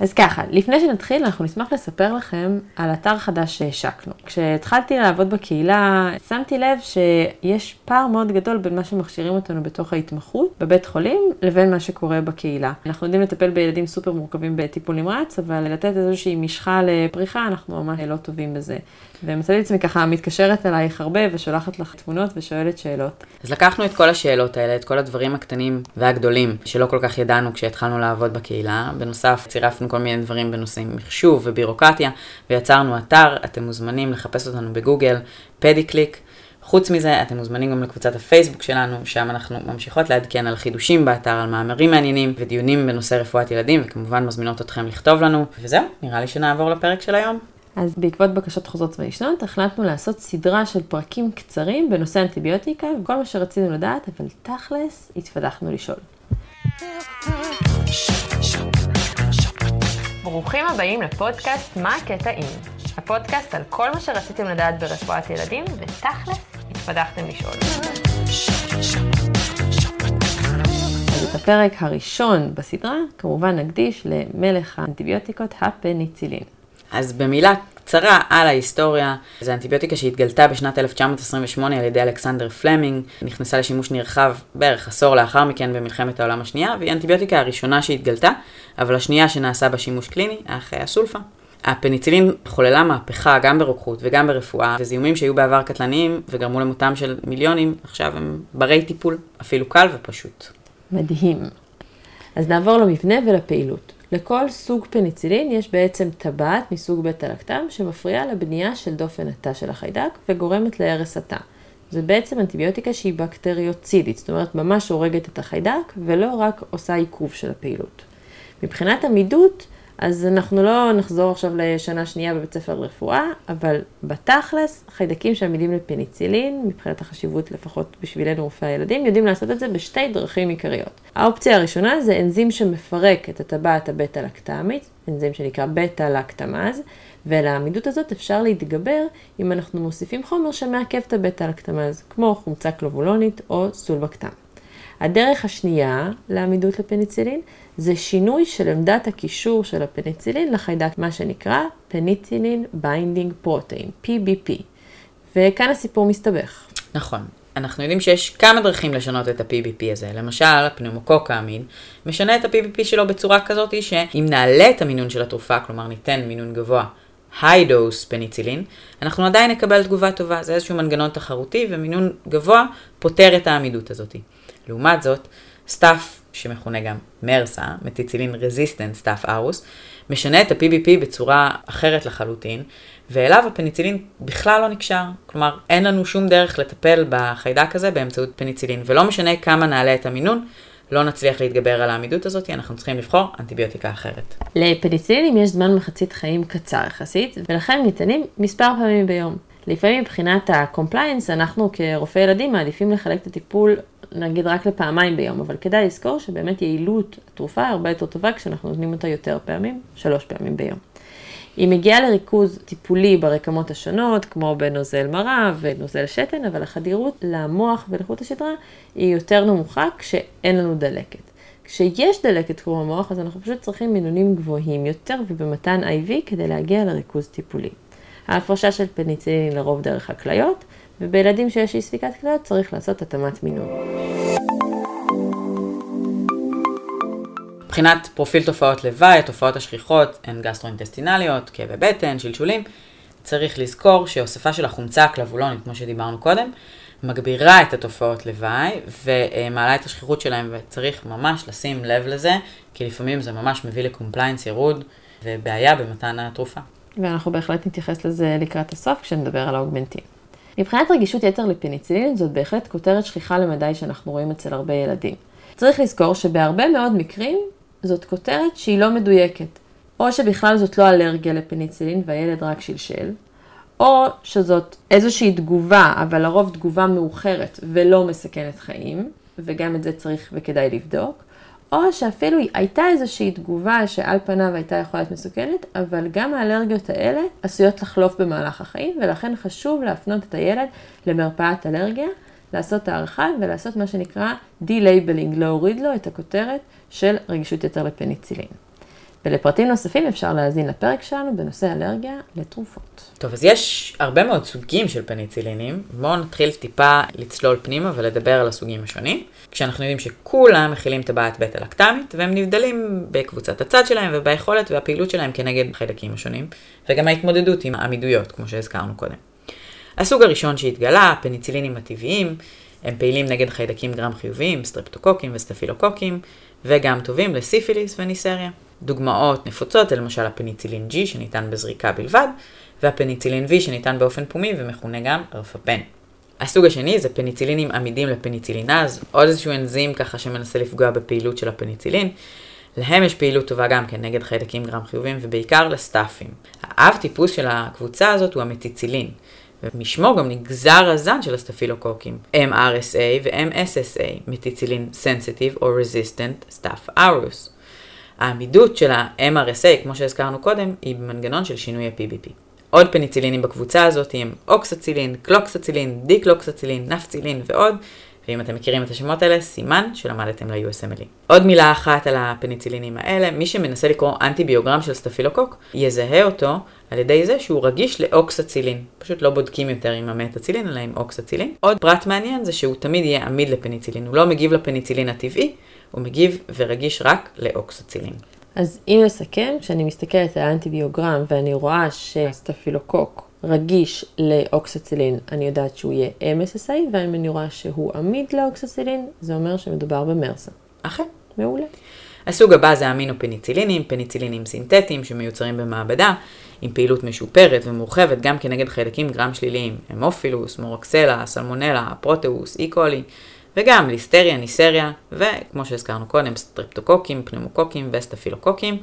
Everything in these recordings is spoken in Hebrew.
אז ככה, לפני שנתחיל, אנחנו נשמח לספר לכם על אתר חדש שהשקנו. כשהתחלתי לעבוד בקהילה, שמתי לב שיש פער מאוד גדול בין מה שמכשירים אותנו בתוך ההתמחות בבית חולים, לבין מה שקורה בקהילה. אנחנו יודעים לטפל בילדים סופר מורכבים בטיפול נמרץ, אבל לתת איזושהי משחה לפריחה, אנחנו ממש לא טובים בזה. ומצאתי את עצמי ככה מתקשרת אלייך הרבה ושולחת לך תמונות ושואלת שאלות. אז לקחנו את כל השאלות האלה, את כל הדברים הקטנים והגדולים, שלא כל כך ידענו כשהתחלנו לעבוד בקהילה. בנוסף, צירפנו כל מיני דברים בנושאים מחשוב ובירוקרטיה, ויצרנו אתר, אתם מוזמנים לחפש אותנו בגוגל, פדי קליק. חוץ מזה, אתם מוזמנים גם לקבוצת הפייסבוק שלנו, שם אנחנו ממשיכות לעדכן על חידושים באתר, על מאמרים מעניינים ודיונים בנושא רפואת ילדים, וכמובן מזמינות אתכם לכתוב לנו. וזהו, נראה לי שנעבור לפרק של היום. אז בעקבות בקשות חוזרות ונשנות, החלטנו לעשות סדרה של פרקים קצרים בנושא אנטיביוטיקה, וכל מה שרצינו לדעת, אבל תכלס, התפתחנו לשאול. ברוכים הבאים לפודקאסט מה הקטע אם. הפודקאסט על כל מה שרציתם לדעת ברפואת ילדים, ותכלס, התפתחתם לשאול. אז את הפרק הראשון בסדרה, כמובן נקדיש למלך האנטיביוטיקות, הפניצילין. אז במילה קצרה על ההיסטוריה, זו אנטיביוטיקה שהתגלתה בשנת 1928 על ידי אלכסנדר פלמינג, נכנסה לשימוש נרחב בערך עשור לאחר מכן במלחמת העולם השנייה, והיא האנטיביוטיקה הראשונה שהתגלתה, אבל השנייה שנעשה בה שימוש קליני, אחרי הסולפה. הפניצילין חוללה מהפכה גם ברוקחות וגם ברפואה, וזיהומים שהיו בעבר קטלניים וגרמו למותם של מיליונים, עכשיו הם ברי טיפול, אפילו קל ופשוט. מדהים. אז נעבור למבנה ולפעילות. לכל סוג פניצילין יש בעצם טבעת מסוג בטא-לקטם שמפריעה לבנייה של דופן התא של החיידק וגורמת להרס התא. זו בעצם אנטיביוטיקה שהיא בקטריוצידית, זאת אומרת ממש הורגת את החיידק ולא רק עושה עיכוב של הפעילות. מבחינת עמידות, אז אנחנו לא נחזור עכשיו לשנה שנייה בבית ספר לרפואה, אבל בתכלס, חיידקים שעמידים לפניצילין, מבחינת החשיבות לפחות בשבילנו רופאי הילדים, יודעים לעשות את זה בשתי דרכים עיקריות. האופציה הראשונה זה אנזים שמפרק את הטבעת הבטא-לקטמית, אנזים שנקרא בטא-לקטמאז, ולעמידות הזאת אפשר להתגבר אם אנחנו מוסיפים חומר שמעכב את הבטא-לקטמאז, כמו חומצה קלובולונית או סולבקטם. הדרך השנייה לעמידות לפניצילין זה שינוי של עמדת הקישור של הפניצילין לחיידק, מה שנקרא penicillin binding protein, PBP. וכאן הסיפור מסתבך. נכון. אנחנו יודעים שיש כמה דרכים לשנות את ה-PBP הזה. למשל, הפנומוקוק האמין משנה את ה-PBP שלו בצורה כזאת שאם נעלה את המינון של התרופה, כלומר ניתן מינון גבוה, high dose פניצילין, אנחנו עדיין נקבל תגובה טובה. זה איזשהו מנגנון תחרותי, ומינון גבוה פותר את העמידות הזאת. לעומת זאת, Staph, שמכונה גם מרסה, methicillin resistant Staph aureus, משנה את ה-PBP בצורה אחרת לחלוטין, ואליו הפניצילין בכלל לא נקשר. כלומר, אין לנו שום דרך לטפל בחיידק הזה באמצעות פניצילין, ולא משנה כמה נעלה את המינון, לא נצליח להתגבר על העמידות הזאת, אנחנו צריכים לבחור אנטיביוטיקה אחרת. לפניצילינים יש זמן מחצית חיים קצר יחסית, ולכן ניתנים מספר פעמים ביום. לפעמים מבחינת ה-compliance, אנחנו כרופאי ילדים מעדיפים לחלק את הטיפול נגיד רק לפעמיים ביום, אבל כדאי לזכור שבאמת יעילות התרופה הרבה יותר טובה כשאנחנו נותנים אותה יותר פעמים, שלוש פעמים ביום. היא מגיעה לריכוז טיפולי ברקמות השונות, כמו בנוזל מרה ונוזל שתן, אבל החדירות למוח ולחוט השדרה היא יותר נמוכה כשאין לנו דלקת. כשיש דלקת קרום המוח, אז אנחנו פשוט צריכים מינונים גבוהים יותר ובמתן IV כדי להגיע לריכוז טיפולי. ההפרשה של פניצילין לרוב דרך הכליות, ובילדים שיש אי ספיקת כליות צריך לעשות התאמת מינון. מבחינת פרופיל תופעות לוואי, התופעות השכיחות הן גסטרואינטסטינליות, כאבי בטן, שלשולים. צריך לזכור שהוספה של החומצה הקלבולונית, כמו שדיברנו קודם, מגבירה את התופעות לוואי ומעלה את השכיחות שלהם, וצריך ממש לשים לב לזה, כי לפעמים זה ממש מביא ל compliance ירוד ובעיה במתן התרופה. ואנחנו בהחלט נתייחס לזה לקראת הסוף כשנדבר על האוגמנטין. מבחינת רגישות יתר לפניצילין זאת בהחלט כותרת שכיחה למדי שאנחנו רואים אצל הרבה ילדים. צריך לזכור שבהרבה מאוד מקרים זאת כותרת שהיא לא מדויקת. או שבכלל זאת לא אלרגיה לפניצילין והילד רק שלשל, או שזאת איזושהי תגובה, אבל לרוב תגובה מאוחרת ולא מסכנת חיים, וגם את זה צריך וכדאי לבדוק, או שאפילו הייתה איזושהי תגובה שעל פניו הייתה יכולה להיות מסוכנת, אבל גם האלרגיות האלה עשויות לחלוף במהלך החיים, ולכן חשוב להפנות את הילד למרפאת אלרגיה, לעשות הערכה ולעשות מה שנקרא de-labeling, להוריד לו את הכותרת של רגישות יתר לפניצילין. ולפרטים נוספים אפשר להאזין לפרק שלנו בנושא אלרגיה לתרופות. טוב, אז יש הרבה מאוד סוגים של פניצילינים. בואו נתחיל טיפה לצלול פנימה ולדבר על הסוגים השונים. כשאנחנו יודעים שכולם מכילים טבעת בטא לקטמית, והם נבדלים בקבוצת הצד שלהם וביכולת והפעילות שלהם כנגד חיידקים השונים, וגם ההתמודדות עם העמידויות, כמו שהזכרנו קודם. הסוג הראשון שהתגלה, הפניצילינים הטבעיים, הם פעילים נגד חיידקים גרם חיוביים, סטרפטוקוקים וסטפילוקוקים, וגם טובים לסיפיליס וניסריה. דוגמאות נפוצות זה למשל הפניצילין G שניתן בזריקה בלבד, והפניצילין V שניתן באופן פומי ומכונה גם רפפן. הסוג השני זה פניצילינים עמידים לפניצילינז, עוד איזשהו אנזים ככה שמנסה לפגוע בפעילות של הפניצילין. להם יש פעילות טובה גם כן נגד חיידקים גרם חיוביים ובעיקר לסטאפים. האב טיפוס של הקבוצה הזאת הוא המטיצילין. ומשמו גם נגזר הזן של הסטפילוקוקים, MRSA ו-MSSA, מטיצילין Sensitive או Resistant Staph aureus. העמידות של ה-MRSA, כמו שהזכרנו קודם, היא במנגנון של שינוי ה-PBP. עוד פניצילינים בקבוצה הזאת הם אוקסצילין, קלוקסצילין, דיקלוקסצילין, נפצילין ועוד, ואם אתם מכירים את השמות האלה, סימן שלמדתם ל-USMLE. עוד מילה אחת על הפניצילינים האלה, מי שמנסה לקרוא אנטיביוגרם של סטפילוקוק, יזהה אותו על ידי זה שהוא רגיש לאוקסצילין. פשוט לא בודקים יותר עם המטצילין, אלא עם אוקסצילין. עוד פרט מעניין זה שהוא תמיד יהיה עמיד לפניצילין, הוא לא מגיב לפניצילין הטבעי, הוא מגיב ורגיש רק לאוקסצילין. אז אם נסכם, כשאני מסתכלת על האנטיביוגרם ואני רואה שסטפילוקוק רגיש לאוקסצילין, אני יודעת שהוא יהיה MSSA, ואם אני רואה שהוא עמיד לאוקסצילין, זה אומר שמדובר במרסה. אכן. מעולה. הסוג הבא זה אמינופניצילינים, פניצילינים סינתטיים שמיוצרים במעבדה, עם פעילות משופרת ומורחבת גם כנגד חיידקים גרם שליליים, המופילוס, מורקסלה, סלמונלה, פרוטאוס, אי-קולי, וגם ליסטריה, ניסריה, וכמו שהזכרנו קודם, סטרפטוקוקים, פנומוקוקים וסטפילוקוקים.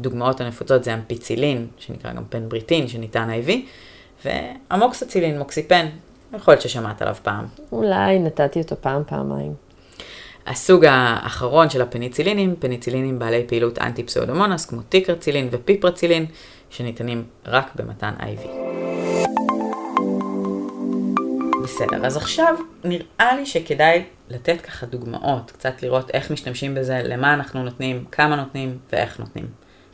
דוגמאות הנפוצות זה אמפיצילין, שנקרא גם פנבריטין, שניתן IV, ואמוקסצילין, מוקסיפן, יכול להיות ששמעת עליו פעם. אולי נתתי אותו פעם, פעמיים. הסוג האחרון של הפניצילינים, פניצילינים בעלי פעילות אנטי פסאודומונס, כמו טיקרצילין ופיפרצילין, שניתנים רק במתן IV. בסדר, אז עכשיו נראה לי שכדאי לתת ככה דוגמאות, קצת לראות איך משתמשים בזה, למה אנחנו נותנים, כמה נותנים ואיך נותנים.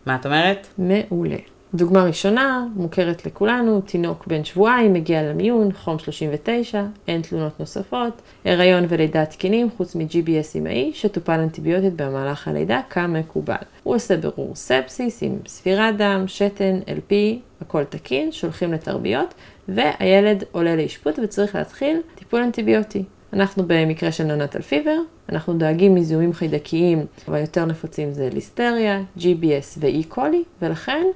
מה את אומרת? מעולה. דוגמה ראשונה, מוכרת לכולנו, תינוק בן שבועיים מגיע למיון, חום 39, אין תלונות נוספות, הריון ולידה תקינים חוץ מ-GBS אמאי, שטופל אנטיביוטית במהלך הלידה כמקובל. הוא עושה ברור ספסיס עם ספירת דם, שתן, LP, הכל תקין, שולחים לתרביות, והילד עולה לאשפוט וצריך להתחיל טיפול אנטיביוטי. אנחנו במקרה של נונטל פיבר, אנחנו דואגים מזיהומים חיידקיים, אבל יותר נפוצים זה ליסטריה, GBS קולי, ולכן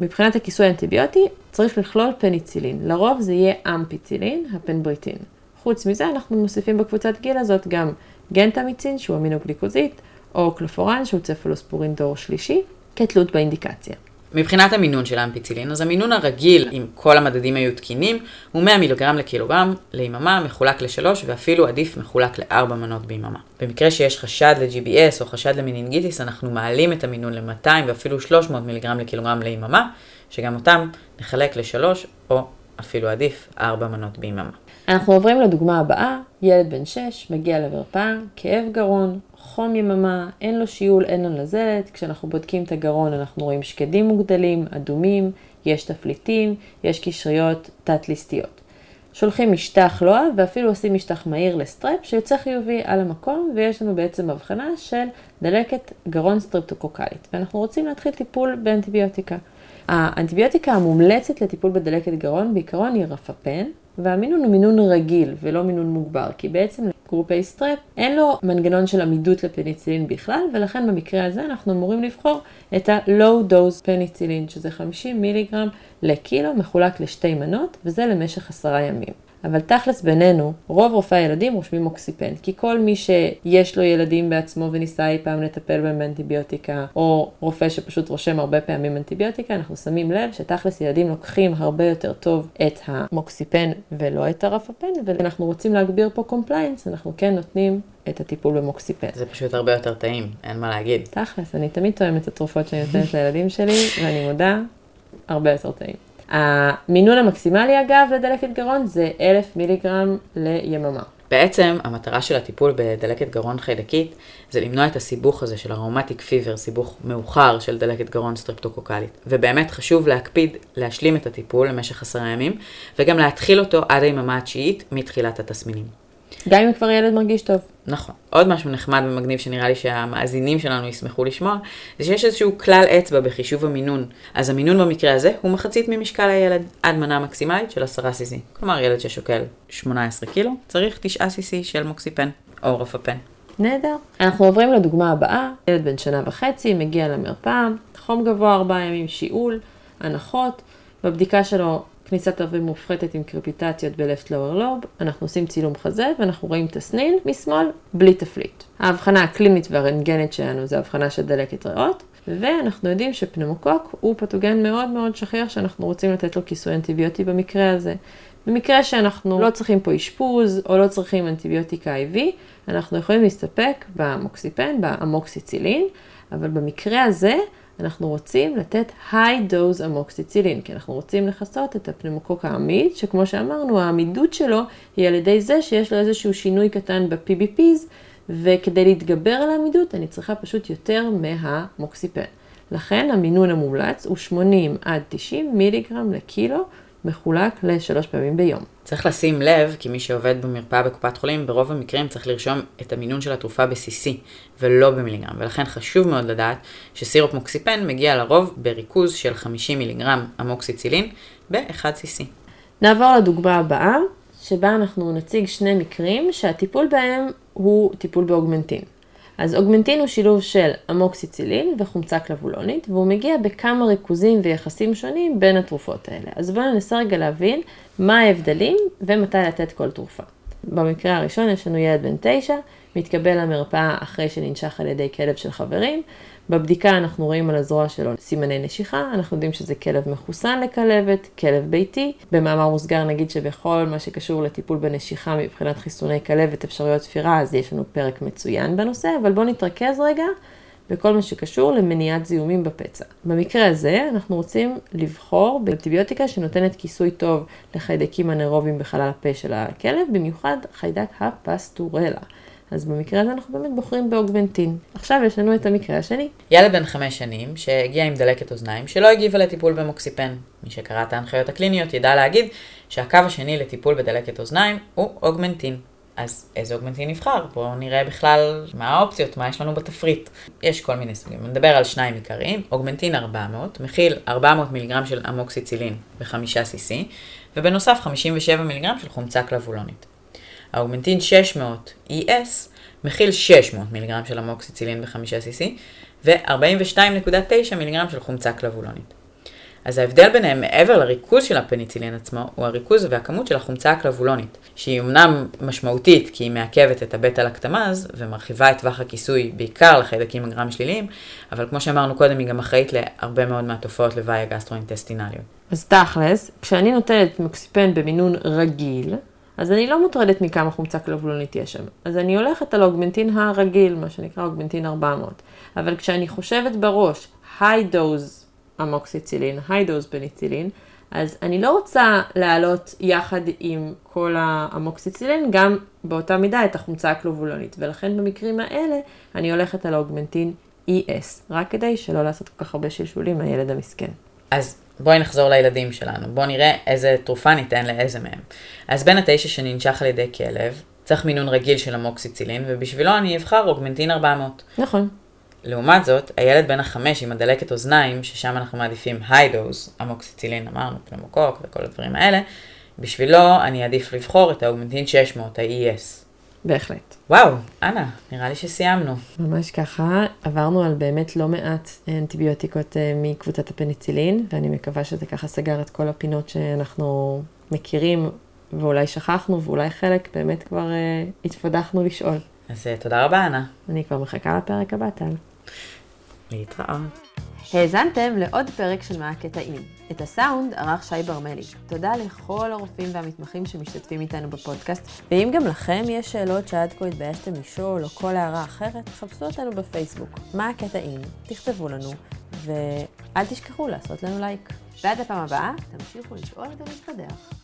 מבחינת הכיסוי האנטיביוטי צריך לכלול פניצילין. לרוב זה יהיה אמפיצילין, הפנבריטין. חוץ מזה אנחנו מוסיפים בקבוצת גיל הזאת גם גנטמיצין שהוא אמינוגליקוזית, או קלופורן שהוא צפלוספורין דור שלישי, כתלות באינדיקציה. מבחינת המינון של האמפיצילין, אז המינון הרגיל, אם כל המדדים היו תקינים, הוא 100 מיליגרם לקילוגרם ליממה, מחולק לשלוש, ואפילו עדיף מחולק לארבע מנות ביממה. במקרה שיש חשד ל-GBS או חשד למנינגיטיס, אנחנו מעלים את המינון ל-200 ואפילו 300 מיליגרם לקילוגרם ליממה, שגם אותם נחלק לשלוש, או אפילו עדיף, ארבע מנות ביממה. אנחנו עוברים לדוגמה הבאה, ילד בן 6 מגיע למרפאה, כאב גרון, חום יממה, אין לו שיעול, אין לו נזלת, כשאנחנו בודקים את הגרון אנחנו רואים שקדים מוגדלים, אדומים, יש תפליטים, יש קשריות תת-לסתיות. שולחים משטח לוע ואפילו עושים משטח מהיר ל strep שיוצא חיובי על המקום ויש לנו בעצם אבחנה של דלקת גרון סטרפטוקוקלית ואנחנו רוצים להתחיל טיפול באנטיביוטיקה. האנטיביוטיקה המומלצת לטיפול בדלקת גרון בעיקרון היא רפפן והמינון הוא מינון רגיל ולא מינון מוגבר, כי בעצם ל group A strep אין לו מנגנון של עמידות לפניצילין בכלל, ולכן במקרה הזה אנחנו אמורים לבחור את ה-low dose פניצילין, שזה 50 מיליגרם לקילו מחולק לשתי מנות, וזה למשך עשרה ימים. אבל תכלס בינינו, רוב רופאי הילדים רושמים מוקסיפן, כי כל מי שיש לו ילדים בעצמו וניסה אי פעם לטפל בהם באנטיביוטיקה, או רופא שפשוט רושם הרבה פעמים אנטיביוטיקה, אנחנו שמים לב שתכלס ילדים לוקחים הרבה יותר טוב את המוקסיפן ולא את הרפפן, ואנחנו רוצים להגביר פה compliance, אנחנו כן נותנים את הטיפול במוקסיפן. זה פשוט הרבה יותר טעים, אין מה להגיד. תכלס, אני תמיד טועמת את התרופות שאני נותנת לילדים שלי, ואני מודה, הרבה יותר טעים. המינון המקסימלי אגב לדלקת גרון זה 1,000 מיליגרם ליממה. בעצם המטרה של הטיפול בדלקת גרון חיידקית זה למנוע את הסיבוך הזה של rheumatic fever, סיבוך מאוחר של דלקת גרון סטרפטוקוקלית. ובאמת חשוב להקפיד להשלים את הטיפול למשך עשרה ימים, וגם להתחיל אותו עד היממה התשיעית מתחילת התסמינים. גם אם כבר ילד מרגיש טוב. נכון. עוד משהו נחמד ומגניב שנראה לי שהמאזינים שלנו ישמחו לשמוע, זה שיש איזשהו כלל אצבע בחישוב המינון. אז המינון במקרה הזה הוא מחצית ממשקל הילד, עד מנה מקסימלית של 10 cc. כלומר, ילד ששוקל 18 קילו, צריך 9 cc של מוקסיפן או רפפן. נהדר. אנחנו עוברים לדוגמה הבאה, ילד בן שנה וחצי מגיע למרפאה, חום גבוה 4 ימים, שיעול, הנחות, בבדיקה שלו כניסת אוויר מופחתת עם קרפיטציות בלפט לואר לוב, אנחנו עושים צילום חזה ואנחנו רואים תסנין משמאל בלי תפליט. ההבחנה הקלינית והרנטגנית שלנו זה הבחנה של דלקת ריאות, ואנחנו יודעים שפנמוקוק הוא פתוגן מאוד מאוד שכיח שאנחנו רוצים לתת לו כיסוי אנטיביוטי במקרה הזה. במקרה שאנחנו לא צריכים פה אשפוז או לא צריכים אנטיביוטיקה IV, אנחנו יכולים להסתפק במוקסיפן, באמוקסיצילין, אבל במקרה הזה אנחנו רוצים לתת high dose אמוקסיצילין, כי אנחנו רוצים לכסות את הפנמוקוק העמיד, שכמו שאמרנו, העמידות שלו היא על ידי זה שיש לו איזשהו שינוי קטן ב-PBPs, וכדי להתגבר על העמידות אני צריכה פשוט יותר מהמוקסיפן. לכן המינון המומלץ הוא 80 עד 90 מיליגרם לקילו, מחולק לשלוש פעמים ביום. צריך לשים לב, כי מי שעובד במרפאה בקופת חולים, ברוב המקרים צריך לרשום את המינון של התרופה ב-CC ולא במיליגרם, ולכן חשוב מאוד לדעת שסירופ מוקסיפן מגיע לרוב בריכוז של 50 מיליגרם אמוקסיצילין ב-1cc. נעבור לדוגמה הבאה, שבה אנחנו נציג שני מקרים שהטיפול בהם הוא טיפול באוגמנטין. אז אוגמנטין הוא שילוב של אמוקסיצילין וחומצה קלבולונית, והוא מגיע בכמה ריכוזים ויחסים שונים בין התרופות האלה. אז בואו ננסה רגע להבין מה ההבדלים ומתי לתת כל תרופה. במקרה הראשון יש לנו ילד בן תשע, מתקבל למרפאה אחרי שננשך על ידי כלב של חברים, בבדיקה אנחנו רואים על הזרוע שלו סימני נשיכה, אנחנו יודעים שזה כלב מחוסן לכלבת, כלב ביתי. במאמר מוסגר נגיד שבכל מה שקשור לטיפול בנשיכה מבחינת חיסוני כלבת, אפשרויות ספירה, אז יש לנו פרק מצוין בנושא, אבל בואו נתרכז רגע בכל מה שקשור למניעת זיהומים בפצע. במקרה הזה אנחנו רוצים לבחור באנטיביוטיקה שנותנת כיסוי טוב לחיידקים אנאירובים בחלל הפה של הכלב, במיוחד חיידק הפסטורלה. אז במקרה הזה אנחנו באמת בוחרים באוגמנטין. עכשיו יש לנו את המקרה השני. ילד בן חמש שנים שהגיע עם דלקת אוזניים שלא הגיבה לטיפול במוקסיפן. מי שקרא את ההנחיות הקליניות ידע להגיד שהקו השני לטיפול בדלקת אוזניים הוא אוגמנטין. אז איזה אוגמנטין נבחר? בואו נראה בכלל מה האופציות, מה יש לנו בתפריט. יש כל מיני סוגים. נדבר על שניים עיקריים. אוגמנטין 400, מכיל 400 מיליגרם של אמוקסיצילין ב-5 cc, ובנוסף 57 מיליגרם של חומצה קלבולונית. האוגמנטין 600 ES מכיל 600 מיליגרם של אמוקסיצילין ב-5cc ו-42.9 מיליגרם של חומצה קלבולונית. אז ההבדל ביניהם מעבר לריכוז של הפניצילין עצמו, הוא הריכוז והכמות של החומצה הקלבולונית, שהיא אמנם משמעותית כי היא מעכבת את הבטא-לקטמז ומרחיבה את טווח הכיסוי בעיקר לחיידקים הגרם שליליים, אבל כמו שאמרנו קודם, היא גם אחראית להרבה מאוד מהתופעות לוואי הגסטרואינטסטינליות. אז תכלס, כשאני נוטלת מוקסיפן במינון רגיל, אז אני לא מוטרדת מכמה חומצה קלובלונית יש שם. אז אני הולכת על אוגמנטין הרגיל, מה שנקרא אוגמנטין 400. אבל כשאני חושבת בראש, high dose אמוקסיצילין, high dose פניצילין, אז אני לא רוצה להעלות יחד עם כל האמוקסיצילין גם באותה מידה את החומצה הקלובולונית, ולכן במקרים האלה אני הולכת על האוגמנטין ES, רק כדי שלא לעשות כל כך הרבה שלשולים מהילד המסכן. אז בואי נחזור לילדים שלנו, בואו נראה איזה תרופה ניתן לאיזה מהם. אז בין התשע שננשך על ידי כלב, צריך מינון רגיל של אמוקסיצילין, ובשבילו אני אבחר אוגמנטין 400. נכון. לעומת זאת, הילד בן החמש עם הדלקת אוזניים, ששם אנחנו מעדיפים היידוז, אמוקסיצילין אמרנו, פנמוקוק וכל הדברים האלה, בשבילו אני אעדיף לבחור את האוגמנטין 600, ה-ES. בהחלט. וואו, אנה, נראה לי שסיימנו. ממש ככה, עברנו על באמת לא מעט אנטיביוטיקות אה, מקבוצת הפניצילין, ואני מקווה שזה ככה סגר את כל הפינות שאנחנו מכירים, ואולי שכחנו, ואולי חלק באמת כבר uh, התפדחנו לשאול. אז uh, תודה רבה, אנה. אני כבר מחכה לפרק הבא, טל. להתראות. האזנתם לעוד פרק של מה הקטעים. את הסאונד ערך שי ברמלי. תודה לכל הרופאים והמתמחים שמשתתפים איתנו בפודקאסט, ואם גם לכם יש שאלות שעד כה התביישתם לשאול או כל הערה אחרת, חפשו אותנו בפייסבוק. מה הקטעים? תכתבו לנו, ואל תשכחו לעשות לנו לייק. ועד הפעם הבאה, תמשיכו לשאול ולהתקדח.